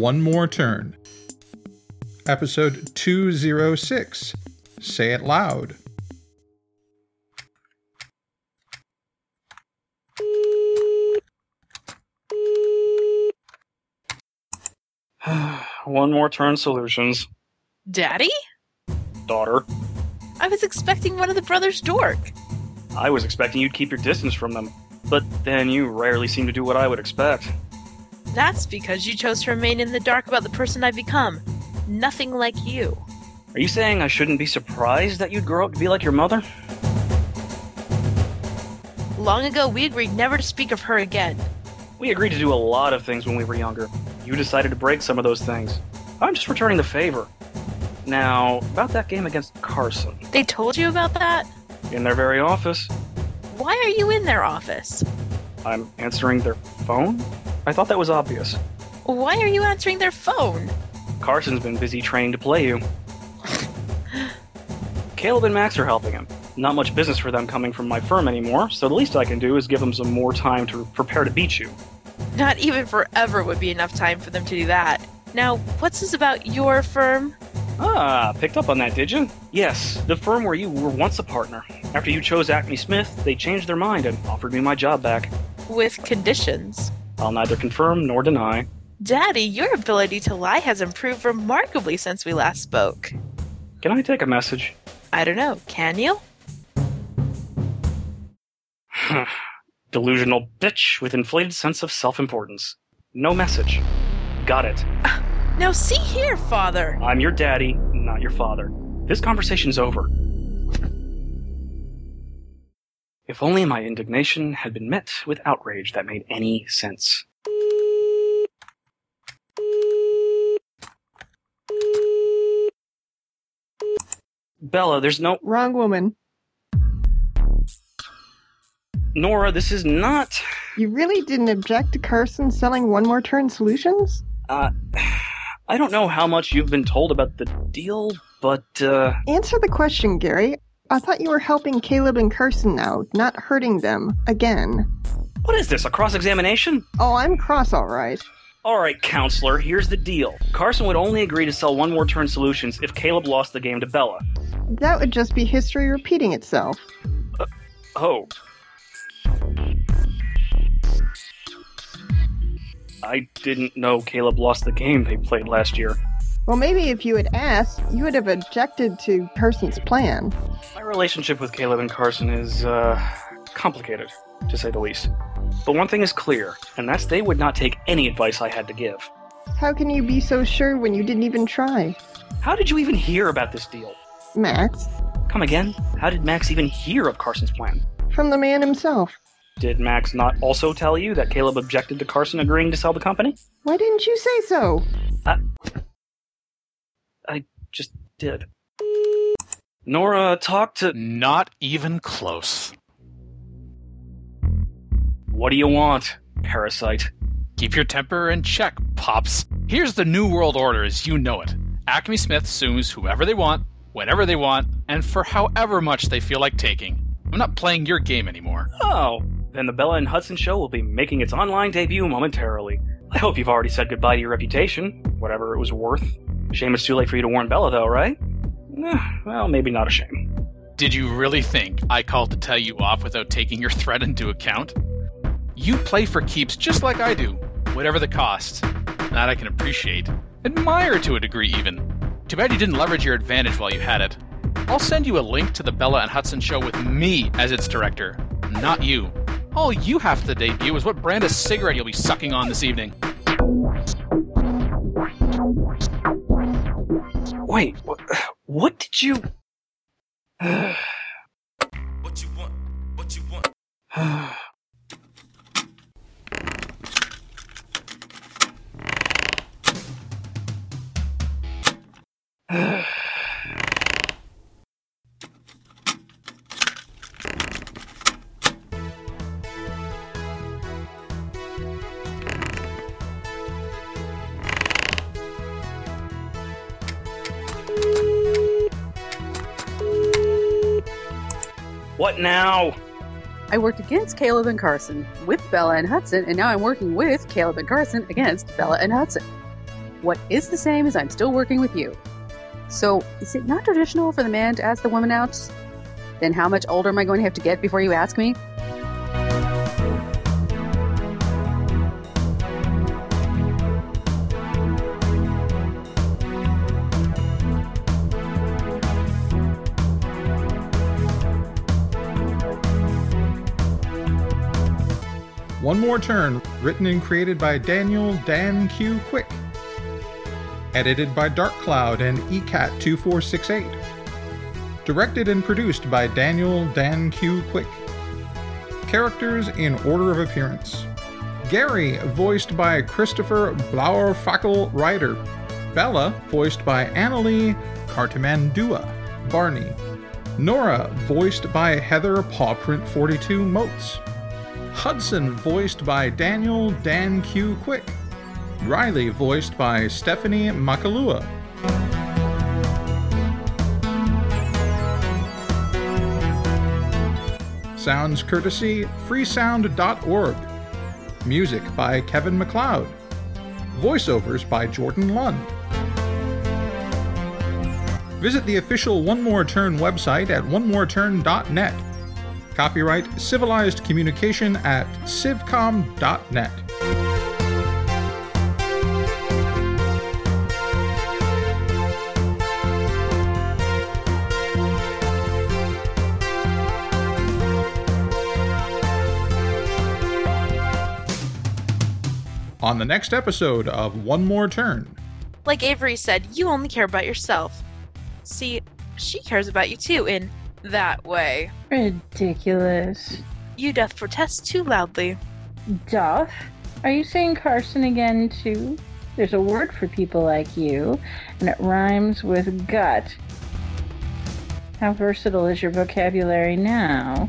One More Turn. Episode 206 Say It Loud. One more turn solutions. Daddy? Daughter. I was expecting one of the brothers dork. I was expecting you'd keep your distance from them, but then you rarely seem to do what I would expect. That's because you chose to remain in the dark about the person I've become. Nothing like you. Are you saying I shouldn't be surprised that you'd grow up to be like your mother? Long ago, we agreed never to speak of her again. We agreed to do a lot of things when we were younger. You decided to break some of those things. I'm just returning the favor. Now, about that game against Carson. They told you about that? In their very office. Why are you in their office? I'm answering their phone? I thought that was obvious. Why are you answering their phone? Carson's been busy training to play you. Caleb and Max are helping him. Not much business for them coming from my firm anymore, so the least I can do is give them some more time to prepare to beat you. Not even forever would be enough time for them to do that. Now, what's this about your firm? Ah, picked up on that, did you? Yes, the firm where you were once a partner. After you chose Acme Smith, they changed their mind and offered me my job back. With conditions. I'll neither confirm nor deny. Daddy, your ability to lie has improved remarkably since we last spoke. Can I take a message? I don't know, can you? Delusional bitch with inflated sense of self-importance. No message. Got it. Now see here, father. I'm your daddy, not your father. This conversation's over. If only my indignation had been met with outrage that made any sense. Bella, there's no. Wrong woman. Nora, this is not. You really didn't object to Carson selling one more turn solutions? Uh. I don't know how much you've been told about the deal, but, uh. Answer the question, Gary. I thought you were helping Caleb and Carson now, not hurting them again. What is this, a cross examination? Oh, I'm cross, all right. All right, counselor, here's the deal. Carson would only agree to sell one more turn solutions if Caleb lost the game to Bella. That would just be history repeating itself. Uh, oh. I didn't know Caleb lost the game they played last year. Well, maybe if you had asked, you would have objected to Carson's plan. My relationship with Caleb and Carson is, uh, complicated, to say the least. But one thing is clear, and that's they would not take any advice I had to give. How can you be so sure when you didn't even try? How did you even hear about this deal? Max. Come again? How did Max even hear of Carson's plan? From the man himself. Did Max not also tell you that Caleb objected to Carson agreeing to sell the company? Why didn't you say so? I, I just did. Nora, talk to. Not even close. What do you want, parasite? Keep your temper in check, Pops. Here's the New World Order as you know it. Acme Smith sues whoever they want, whenever they want, and for however much they feel like taking. I'm not playing your game anymore. Oh, then the Bella and Hudson show will be making its online debut momentarily. I hope you've already said goodbye to your reputation, whatever it was worth. Shame it's too late for you to warn Bella, though, right? Eh, well, maybe not a shame. Did you really think I called to tell you off without taking your threat into account? You play for keeps just like I do, whatever the cost. That I can appreciate. Admire to a degree, even. Too bad you didn't leverage your advantage while you had it. I'll send you a link to the Bella and Hudson show with me as its director, not you. All you have to debut is what brand of cigarette you'll be sucking on this evening. Wait, what, what did you. What you want? What you want? What now? I worked against Caleb and Carson with Bella and Hudson, and now I'm working with Caleb and Carson against Bella and Hudson. What is the same is I'm still working with you. So, is it not traditional for the man to ask the woman out? Then how much older am I going to have to get before you ask me? One More Turn, written and created by Daniel Dan Q. Quick. Edited by Dark Cloud and E ECAT2468. Directed and produced by Daniel Dan Q. Quick. Characters in order of appearance Gary, voiced by Christopher Blauerfackel Ryder. Bella, voiced by Annalie Cartamandua. Barney. Nora, voiced by Heather Pawprint42 Motes. Hudson, voiced by Daniel Dan Q. Quick. Riley, voiced by Stephanie Makalua. Sounds courtesy freesound.org. Music by Kevin MacLeod. Voiceovers by Jordan Lund. Visit the official One More Turn website at onemoreturn.net. Copyright Civilized Communication at civcom.net. On the next episode of One More Turn. Like Avery said, you only care about yourself. See, she cares about you too, in that way. Ridiculous. You doth protest too loudly. Duff? Are you saying Carson again, too? There's a word for people like you, and it rhymes with gut. How versatile is your vocabulary now?